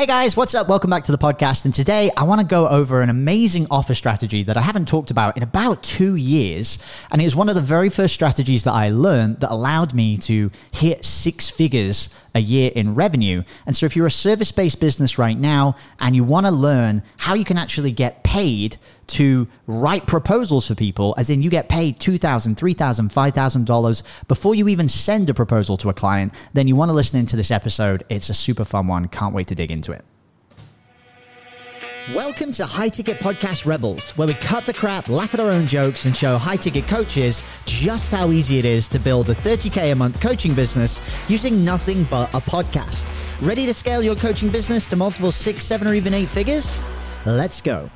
Hey guys, what's up? Welcome back to the podcast. And today I want to go over an amazing offer strategy that I haven't talked about in about two years. And it was one of the very first strategies that I learned that allowed me to hit six figures a year in revenue. And so if you're a service based business right now and you want to learn how you can actually get paid to write proposals for people, as in you get paid $2,000, $3,000, $5,000 before you even send a proposal to a client, then you want to listen into this episode. It's a super fun one. Can't wait to dig into it. Welcome to High Ticket Podcast Rebels, where we cut the crap, laugh at our own jokes, and show high ticket coaches just how easy it is to build a 30K a month coaching business using nothing but a podcast. Ready to scale your coaching business to multiple six, seven, or even eight figures? Let's go.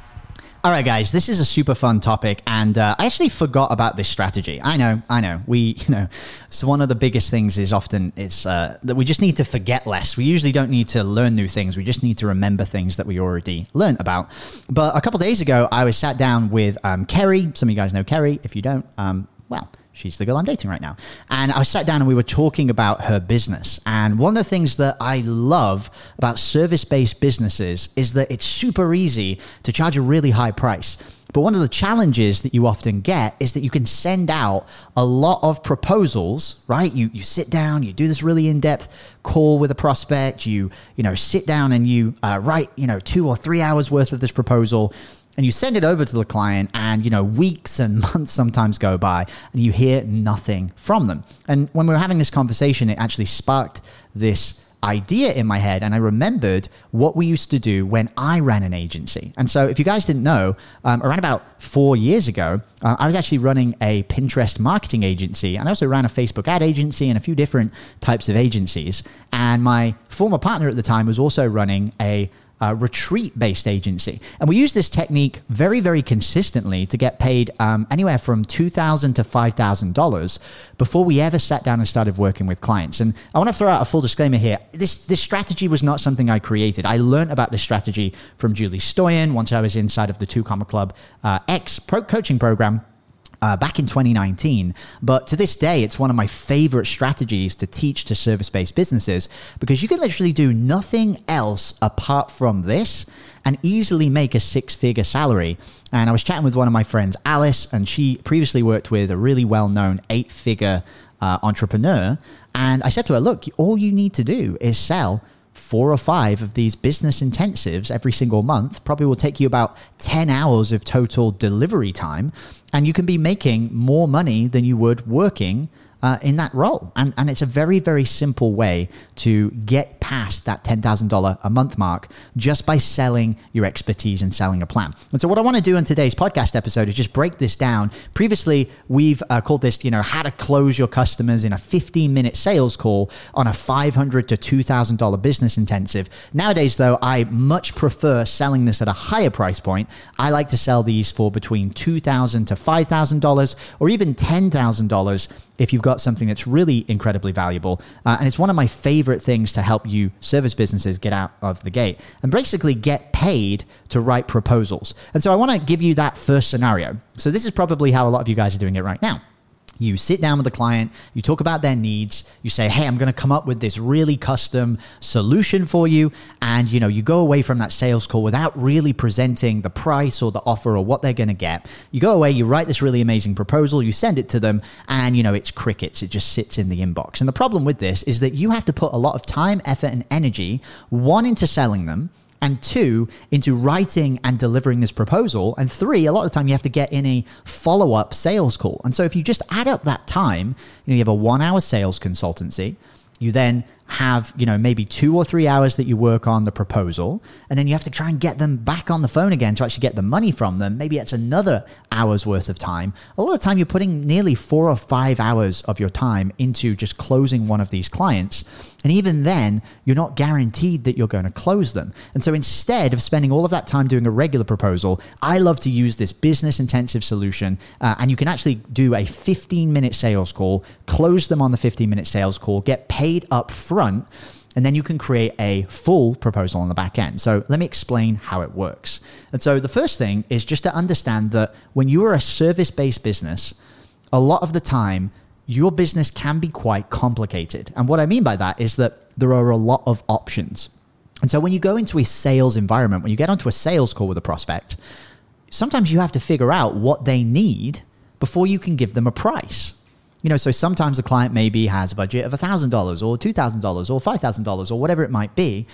All right, guys, this is a super fun topic, and uh, I actually forgot about this strategy. I know, I know. We, you know, so one of the biggest things is often it's uh, that we just need to forget less. We usually don't need to learn new things. We just need to remember things that we already learned about. But a couple days ago, I was sat down with um, Kerry. Some of you guys know Kerry. If you don't, um, well She's the girl I'm dating right now. And I sat down and we were talking about her business. And one of the things that I love about service based businesses is that it's super easy to charge a really high price. But one of the challenges that you often get is that you can send out a lot of proposals, right? You, you sit down, you do this really in-depth call with a prospect, you, you know, sit down and you uh, write, you know, two or three hours worth of this proposal and you send it over to the client and you know weeks and months sometimes go by and you hear nothing from them and when we were having this conversation it actually sparked this idea in my head and I remembered what we used to do when I ran an agency. And so, if you guys didn't know, um, around about four years ago, uh, I was actually running a Pinterest marketing agency and I also ran a Facebook ad agency and a few different types of agencies. And my former partner at the time was also running a uh, retreat based agency. And we use this technique very, very consistently to get paid um, anywhere from 2,000 to $5,000 before we ever sat down and started working with clients. And I want to throw out a full disclaimer here. This, this strategy was not something I created. I learned about this strategy from Julie Stoian once I was inside of the Two Comma Club uh, X pro coaching program uh, back in 2019. But to this day, it's one of my favorite strategies to teach to service based businesses because you can literally do nothing else apart from this and easily make a six figure salary. And I was chatting with one of my friends, Alice, and she previously worked with a really well known eight figure uh, entrepreneur. And I said to her, Look, all you need to do is sell four or five of these business intensives every single month probably will take you about 10 hours of total delivery time. And you can be making more money than you would working uh, in that role. And, and it's a very, very simple way to get past that $10,000 a month mark just by selling your expertise and selling a plan. And so, what I want to do in today's podcast episode is just break this down. Previously, we've uh, called this, you know, how to close your customers in a 15 minute sales call on a $500 to $2,000 business intensive. Nowadays, though, I much prefer selling this at a higher price point. I like to sell these for between $2,000 to $5,000 or even $10,000 if you've got something that's really incredibly valuable. Uh, and it's one of my favorite things to help you service businesses get out of the gate and basically get paid to write proposals. And so I want to give you that first scenario. So this is probably how a lot of you guys are doing it right now you sit down with the client, you talk about their needs, you say, "Hey, I'm going to come up with this really custom solution for you." And you know, you go away from that sales call without really presenting the price or the offer or what they're going to get. You go away, you write this really amazing proposal, you send it to them, and you know, it's crickets. It just sits in the inbox. And the problem with this is that you have to put a lot of time, effort, and energy one into selling them and two, into writing and delivering this proposal. And three, a lot of the time you have to get in a follow up sales call. And so if you just add up that time, you, know, you have a one hour sales consultancy, you then have, you know, maybe two or three hours that you work on the proposal, and then you have to try and get them back on the phone again to actually get the money from them. Maybe it's another hour's worth of time. A lot of time, you're putting nearly four or five hours of your time into just closing one of these clients. And even then, you're not guaranteed that you're going to close them. And so instead of spending all of that time doing a regular proposal, I love to use this business intensive solution. Uh, and you can actually do a 15 minute sales call, close them on the 15 minute sales call, get paid up front front, and then you can create a full proposal on the back end. So let me explain how it works. And so the first thing is just to understand that when you are a service based business, a lot of the time, your business can be quite complicated. And what I mean by that is that there are a lot of options. And so when you go into a sales environment, when you get onto a sales call with a prospect, sometimes you have to figure out what they need before you can give them a price. You know, so sometimes the client maybe has a budget of $1,000 or $2,000 or $5,000 or whatever it might be.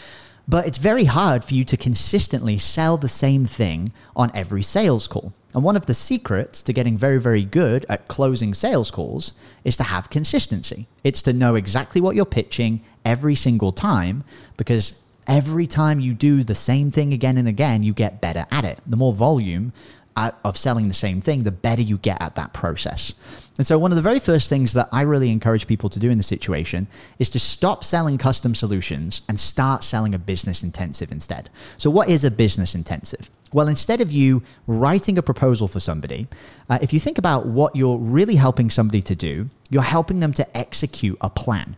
But it's very hard for you to consistently sell the same thing on every sales call. And one of the secrets to getting very, very good at closing sales calls is to have consistency. It's to know exactly what you're pitching every single time because every time you do the same thing again and again, you get better at it. The more volume uh, of selling the same thing, the better you get at that process. And so, one of the very first things that I really encourage people to do in the situation is to stop selling custom solutions and start selling a business intensive instead. So, what is a business intensive? Well, instead of you writing a proposal for somebody, uh, if you think about what you're really helping somebody to do, you're helping them to execute a plan.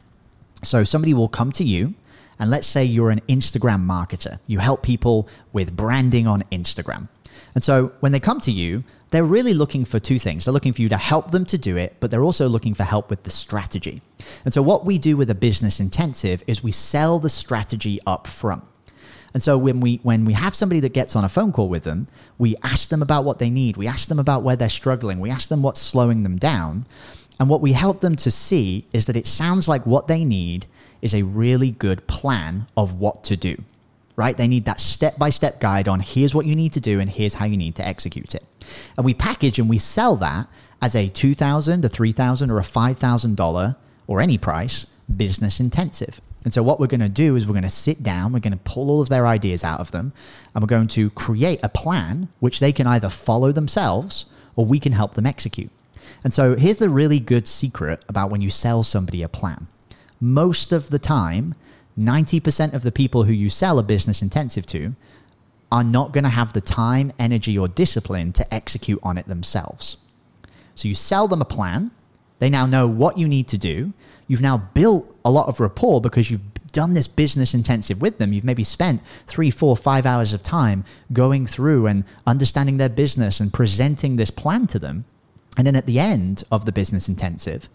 So, somebody will come to you and let's say you're an Instagram marketer. You help people with branding on Instagram. And so when they come to you, they're really looking for two things. They're looking for you to help them to do it, but they're also looking for help with the strategy. And so what we do with a business intensive is we sell the strategy up front. And so when we when we have somebody that gets on a phone call with them, we ask them about what they need. We ask them about where they're struggling. We ask them what's slowing them down. And what we help them to see is that it sounds like what they need is a really good plan of what to do, right? They need that step by step guide on here's what you need to do and here's how you need to execute it. And we package and we sell that as a 2,000, a 3,000, or a $5,000 or any price business intensive. And so, what we're going to do is we're going to sit down, we're going to pull all of their ideas out of them, and we're going to create a plan which they can either follow themselves or we can help them execute. And so, here's the really good secret about when you sell somebody a plan most of the time, 90% of the people who you sell a business intensive to are not going to have the time, energy, or discipline to execute on it themselves. So you sell them a plan. They now know what you need to do. You've now built a lot of rapport because you've done this business intensive with them. You've maybe spent three, four, five hours of time going through and understanding their business and presenting this plan to them. And then at the end of the business intensive,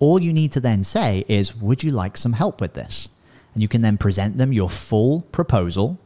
all you need to then say is, Would you like some help with this? And you can then present them your full proposal,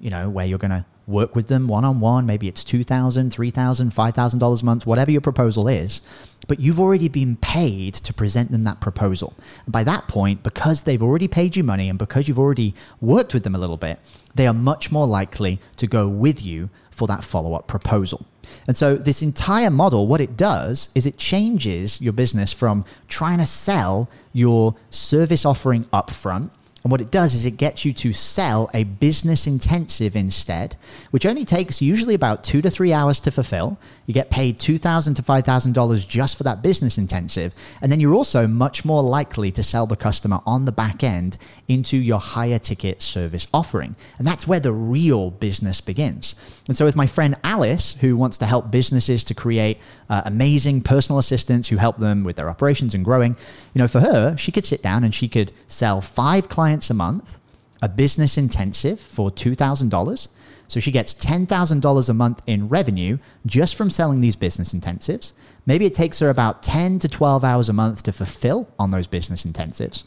you know, where you're going to work with them one on one. Maybe it's $2,000, $3,000, $5,000 a month, whatever your proposal is. But you've already been paid to present them that proposal. And by that point, because they've already paid you money and because you've already worked with them a little bit, they are much more likely to go with you for that follow up proposal. And so, this entire model, what it does is it changes your business from trying to sell your service offering upfront and what it does is it gets you to sell a business intensive instead, which only takes usually about two to three hours to fulfill. You get paid 2,000 to $5,000 just for that business intensive. And then you're also much more likely to sell the customer on the back end into your higher ticket service offering. And that's where the real business begins. And so, with my friend Alice, who wants to help businesses to create uh, amazing personal assistants who help them with their operations and growing, you know, for her, she could sit down and she could sell five clients clients a month, a business intensive for $2,000. So she gets $10,000 a month in revenue just from selling these business intensives. Maybe it takes her about 10 to 12 hours a month to fulfill on those business intensives.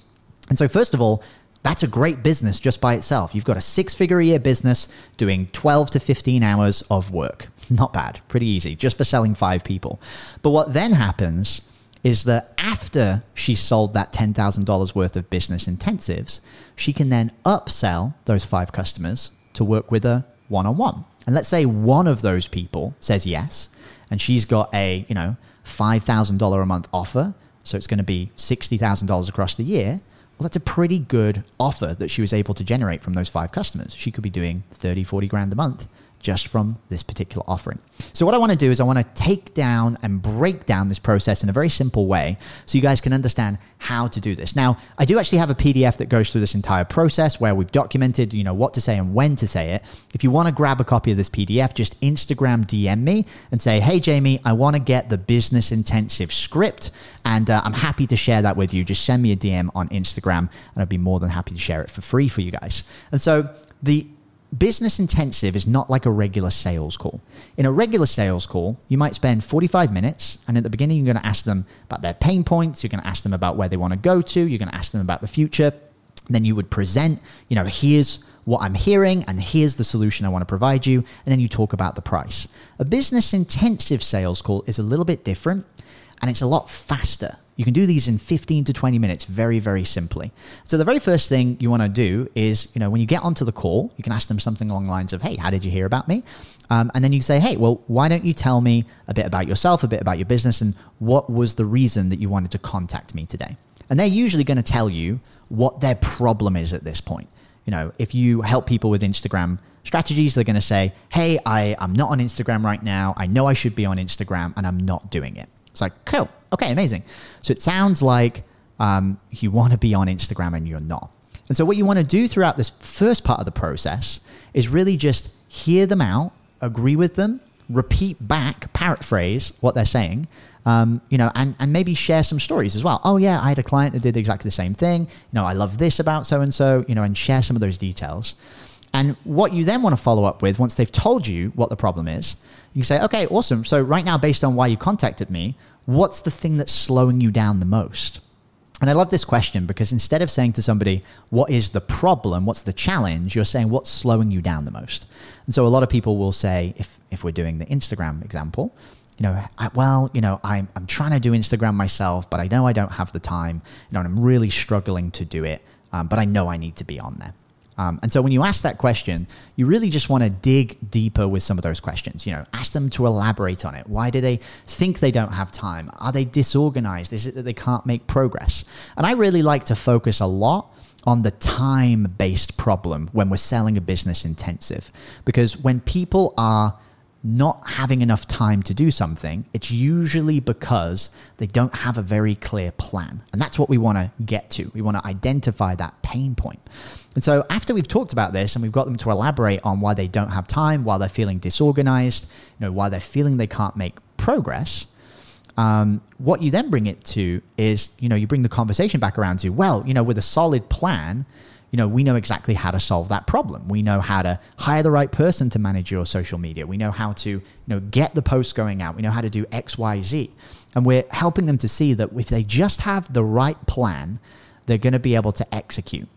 And so, first of all, that's a great business just by itself. You've got a six figure a year business doing 12 to 15 hours of work. Not bad, pretty easy, just for selling five people. But what then happens is that after she sold that $10,000 worth of business intensives, she can then upsell those five customers to work with her one on one. And let's say one of those people says yes, and she's got a, you know, $5,000 a month offer. So it's going to be $60,000 across the year. Well, that's a pretty good offer that she was able to generate from those five customers. She could be doing 30, 40 grand a month just from this particular offering. So, what I want to do is I want to take down and break down this process in a very simple way so you guys can understand how to do this. Now, I do actually have a PDF that goes through this entire process where we've documented, you know, what to say and when to say it. If you want to grab a copy of this PDF, just Instagram DM me and say, "Hey Jamie, I want to get the business intensive script and uh, I'm happy to share that with you. Just send me a DM on Instagram and I'd be more than happy to share it for free for you guys." And so the business intensive is not like a regular sales call. In a regular sales call, you might spend 45 minutes, and at the beginning, you're going to ask them about their pain points, you're going to ask them about where they want to go to, you're going to ask them about the future. Then you would present, you know, here's what I'm hearing and here's the solution I want to provide you. And then you talk about the price. A business intensive sales call is a little bit different and it's a lot faster. You can do these in 15 to 20 minutes very, very simply. So the very first thing you want to do is, you know, when you get onto the call, you can ask them something along the lines of, hey, how did you hear about me? Um, and then you say, hey, well, why don't you tell me a bit about yourself, a bit about your business, and what was the reason that you wanted to contact me today? And they're usually going to tell you what their problem is at this point. You know, if you help people with Instagram strategies, they're going to say, hey, I, I'm not on Instagram right now. I know I should be on Instagram and I'm not doing it. It's like, cool. Okay, amazing. So it sounds like um, you want to be on Instagram and you're not. And so, what you want to do throughout this first part of the process is really just hear them out, agree with them, repeat back, paraphrase what they're saying, um, you know, and, and maybe share some stories as well. Oh, yeah, I had a client that did exactly the same thing. You know, I love this about so and so, you know, and share some of those details. And what you then want to follow up with once they've told you what the problem is, you can say, okay, awesome. So, right now, based on why you contacted me, what's the thing that's slowing you down the most? And I love this question because instead of saying to somebody, what is the problem? What's the challenge? You're saying, what's slowing you down the most? And so a lot of people will say, if, if we're doing the Instagram example, you know, I, well, you know, I'm, I'm trying to do Instagram myself, but I know I don't have the time, you know, and I'm really struggling to do it, um, but I know I need to be on there. Um, and so when you ask that question, you really just want to dig deeper with some of those questions. You know, ask them to elaborate on it. Why do they think they don't have time? Are they disorganized? Is it that they can't make progress? And I really like to focus a lot on the time based problem when we're selling a business intensive. Because when people are not having enough time to do something, it's usually because they don't have a very clear plan. And that's what we want to get to. We want to identify that pain point. And so, after we've talked about this and we've got them to elaborate on why they don't have time, why they're feeling disorganized, you know, why they're feeling they can't make progress, um, what you then bring it to is, you know, you bring the conversation back around to, well, you know, with a solid plan, you know, we know exactly how to solve that problem. We know how to hire the right person to manage your social media. We know how to, you know, get the posts going out. We know how to do X, Y, Z. And we're helping them to see that if they just have the right plan, they're going to be able to execute.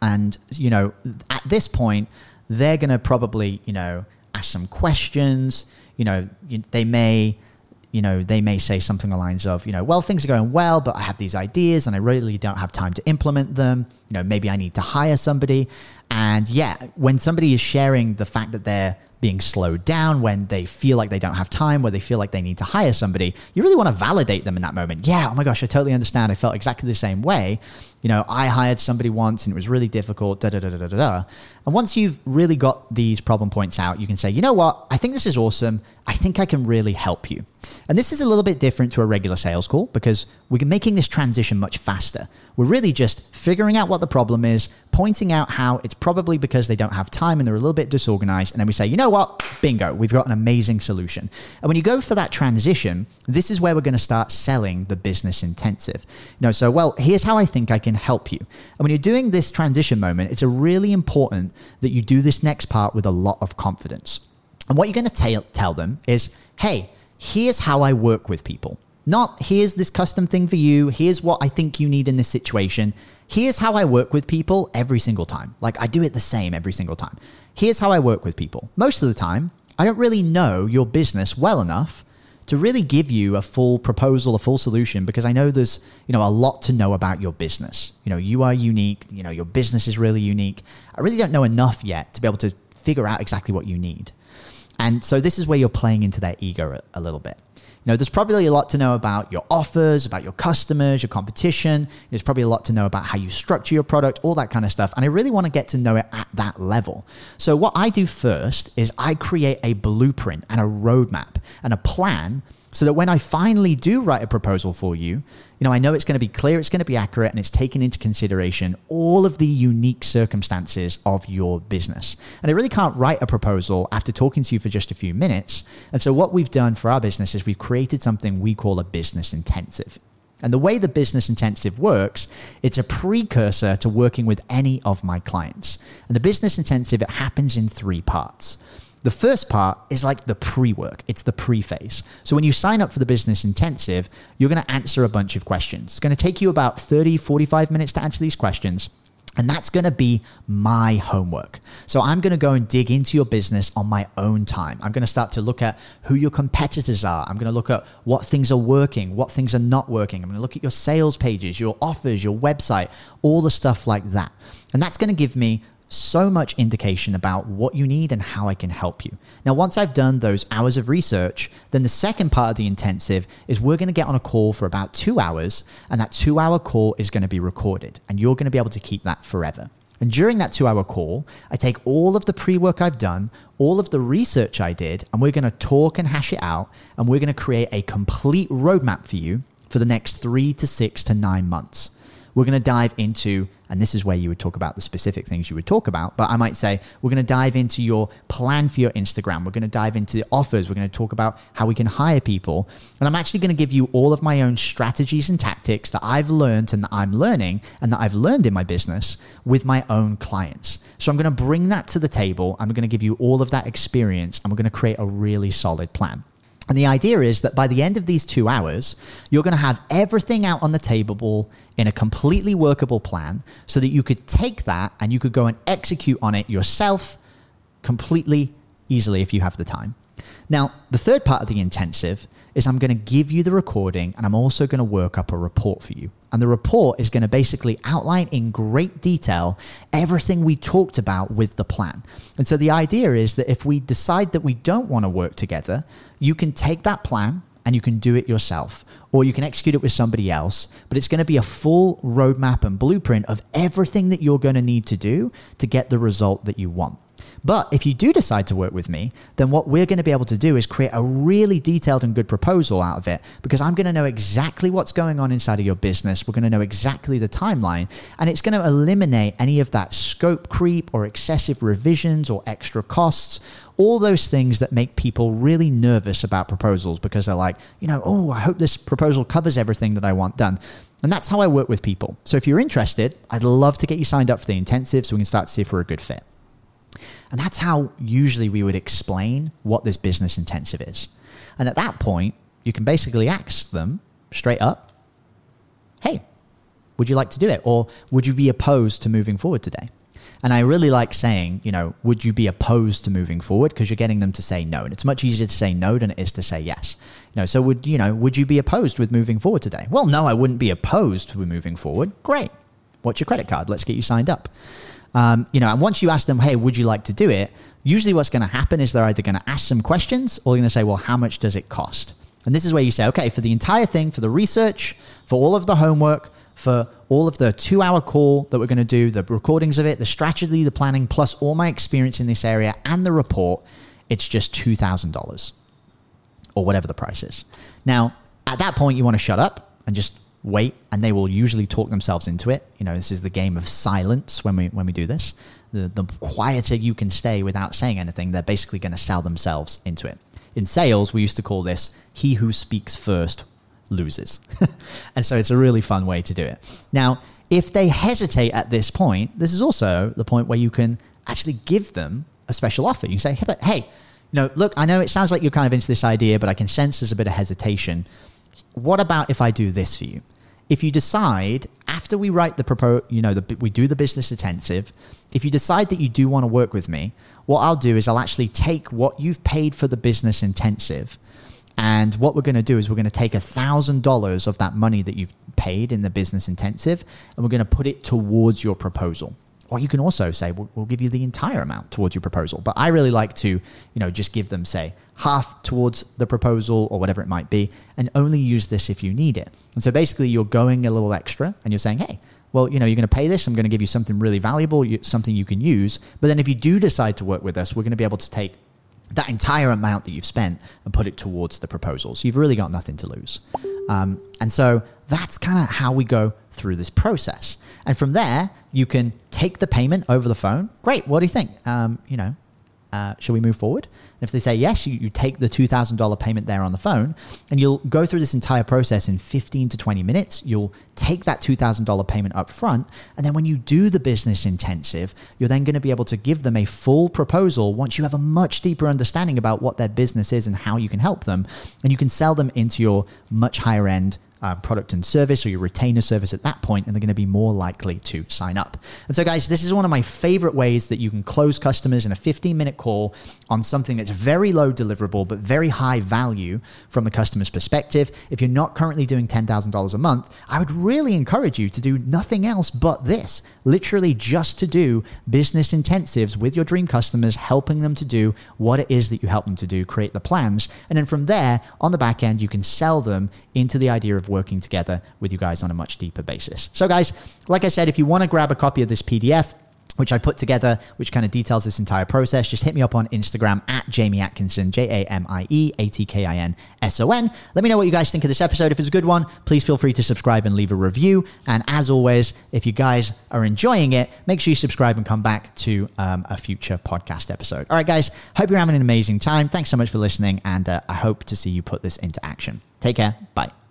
And, you know, at this point, they're going to probably, you know, ask some questions. You know, they may you know, they may say something along the lines of, you know, well, things are going well, but I have these ideas and I really don't have time to implement them. You know, maybe I need to hire somebody. And yeah, when somebody is sharing the fact that they're being slowed down, when they feel like they don't have time, where they feel like they need to hire somebody, you really want to validate them in that moment. Yeah, oh my gosh, I totally understand. I felt exactly the same way. You know, I hired somebody once and it was really difficult, da da da da da da. And once you've really got these problem points out, you can say, you know what, I think this is awesome. I think I can really help you. And this is a little bit different to a regular sales call because we're making this transition much faster. We're really just figuring out what the problem is, pointing out how it's probably because they don't have time and they're a little bit disorganized. And then we say, you know what? Bingo, we've got an amazing solution. And when you go for that transition, this is where we're going to start selling the business intensive. You know, so, well, here's how I think I can help you. And when you're doing this transition moment, it's a really important that you do this next part with a lot of confidence. And what you're going to tell them is, hey, here's how I work with people. Not here's this custom thing for you, here's what I think you need in this situation. Here's how I work with people every single time. Like I do it the same every single time. Here's how I work with people. Most of the time, I don't really know your business well enough to really give you a full proposal, a full solution because I know there's, you know, a lot to know about your business. You know, you are unique, you know, your business is really unique. I really don't know enough yet to be able to figure out exactly what you need. And so this is where you're playing into their ego a, a little bit. You know, there's probably a lot to know about your offers, about your customers, your competition. There's probably a lot to know about how you structure your product, all that kind of stuff. And I really want to get to know it at that level. So, what I do first is I create a blueprint and a roadmap and a plan so that when I finally do write a proposal for you, you know, I know it's going to be clear, it's going to be accurate, and it's taking into consideration all of the unique circumstances of your business. And I really can't write a proposal after talking to you for just a few minutes. And so, what we've done for our business is we've created something we call a business intensive. And the way the business intensive works, it's a precursor to working with any of my clients. And the business intensive, it happens in three parts. The first part is like the pre work, it's the pre phase. So when you sign up for the business intensive, you're going to answer a bunch of questions. It's going to take you about 30, 45 minutes to answer these questions. And that's going to be my homework. So I'm going to go and dig into your business on my own time. I'm going to start to look at who your competitors are. I'm going to look at what things are working, what things are not working. I'm going to look at your sales pages, your offers, your website, all the stuff like that. And that's going to give me so much indication about what you need and how I can help you. Now, once I've done those hours of research, then the second part of the intensive is we're going to get on a call for about two hours, and that two hour call is going to be recorded, and you're going to be able to keep that forever. And during that two hour call, I take all of the pre work I've done, all of the research I did, and we're going to talk and hash it out, and we're going to create a complete roadmap for you for the next three to six to nine months. We're going to dive into, and this is where you would talk about the specific things you would talk about, but I might say, we're going to dive into your plan for your Instagram. We're going to dive into the offers. We're going to talk about how we can hire people. And I'm actually going to give you all of my own strategies and tactics that I've learned and that I'm learning and that I've learned in my business with my own clients. So I'm going to bring that to the table. I'm going to give you all of that experience and we're going to create a really solid plan. And the idea is that by the end of these two hours, you're going to have everything out on the table in a completely workable plan so that you could take that and you could go and execute on it yourself completely easily if you have the time. Now, the third part of the intensive is I'm going to give you the recording and I'm also going to work up a report for you. And the report is going to basically outline in great detail everything we talked about with the plan. And so the idea is that if we decide that we don't want to work together, you can take that plan and you can do it yourself, or you can execute it with somebody else. But it's going to be a full roadmap and blueprint of everything that you're going to need to do to get the result that you want. But if you do decide to work with me, then what we're going to be able to do is create a really detailed and good proposal out of it because I'm going to know exactly what's going on inside of your business. We're going to know exactly the timeline, and it's going to eliminate any of that scope creep or excessive revisions or extra costs. All those things that make people really nervous about proposals because they're like, you know, oh, I hope this proposal covers everything that I want done. And that's how I work with people. So if you're interested, I'd love to get you signed up for the intensive so we can start to see if we're a good fit. And that's how usually we would explain what this business intensive is. And at that point, you can basically ask them straight up, hey, would you like to do it? Or would you be opposed to moving forward today? And I really like saying, you know, would you be opposed to moving forward? Because you're getting them to say no. And it's much easier to say no than it is to say yes. You know, so would, you know, would you be opposed with moving forward today? Well, no, I wouldn't be opposed to moving forward. Great. What's your credit card? Let's get you signed up. Um, you know, and once you ask them, hey, would you like to do it? Usually what's going to happen is they're either going to ask some questions or they're going to say, well, how much does it cost? And this is where you say, okay, for the entire thing, for the research, for all of the homework, for all of the two hour call that we're going to do, the recordings of it, the strategy, the planning, plus all my experience in this area and the report, it's just $2,000 or whatever the price is. Now, at that point, you want to shut up and just wait and they will usually talk themselves into it. You know this is the game of silence when we when we do this. The, the quieter you can stay without saying anything they're basically going to sell themselves into it. In sales we used to call this he who speaks first loses. And so it's a really fun way to do it. Now if they hesitate at this point this is also the point where you can actually give them a special offer. You can say hey, but hey you know look i know it sounds like you're kind of into this idea but i can sense there's a bit of hesitation. What about if i do this for you if you decide after we write the propose, you know, the, we do the business intensive, if you decide that you do want to work with me, what I'll do is I'll actually take what you've paid for the business intensive. And what we're going to do is we're going to take a thousand dollars of that money that you've paid in the business intensive, and we're going to put it towards your proposal. Or you can also say, we'll, we'll, give you the entire amount towards your proposal. But I really like to, you know, just give them, say, half towards the proposal or whatever it might be, and only use this if you need it. And so basically, you're going a little extra and you're saying, hey, well, you know, you're going to pay this. I'm going to give you something really valuable, something you can use. But then if you do decide to work with us, we're going to be able to take that entire amount that you've spent and put it towards the proposal. So you've really got nothing to lose. Um, and so that's kind of how we go through this process. And from there, you can take the payment over the phone. Great. What do you think? Um, you know, uh, shall we move forward? And if they say yes, you, you take the $2,000 payment there on the phone and you'll go through this entire process in 15 to 20 minutes. You'll take that $2,000 payment up front. And then when you do the business intensive, you're then going to be able to give them a full proposal once you have a much deeper understanding about what their business is and how you can help them. And you can sell them into your much higher end um, product and service or your retainer service at that point, and they're going to be more likely to sign up. And so, guys, this is one of my favorite ways that you can close customers in a 15 minute call on something that's very low deliverable but very high value from the customer's perspective. If you're not currently doing $10,000 a month, I would really encourage you to do nothing else but this literally just to do business intensives with your dream customers, helping them to do what it is that you help them to do, create the plans. And then from there, on the back end, you can sell them into the idea of working together with you guys on a much deeper basis. So, guys, like I said, if you want to grab a copy of this PDF, which I put together, which kind of details this entire process, just hit me up on Instagram at Jamie Atkinson, J A M I E A T K I N S O N. Let me know what you guys think of this episode. If it's a good one, please feel free to subscribe and leave a review. And as always, if you guys are enjoying it, make sure you subscribe and come back to um, a future podcast episode. All right, guys, hope you're having an amazing time. Thanks so much for listening, and uh, I hope to see you put this into action. Take care. Bye.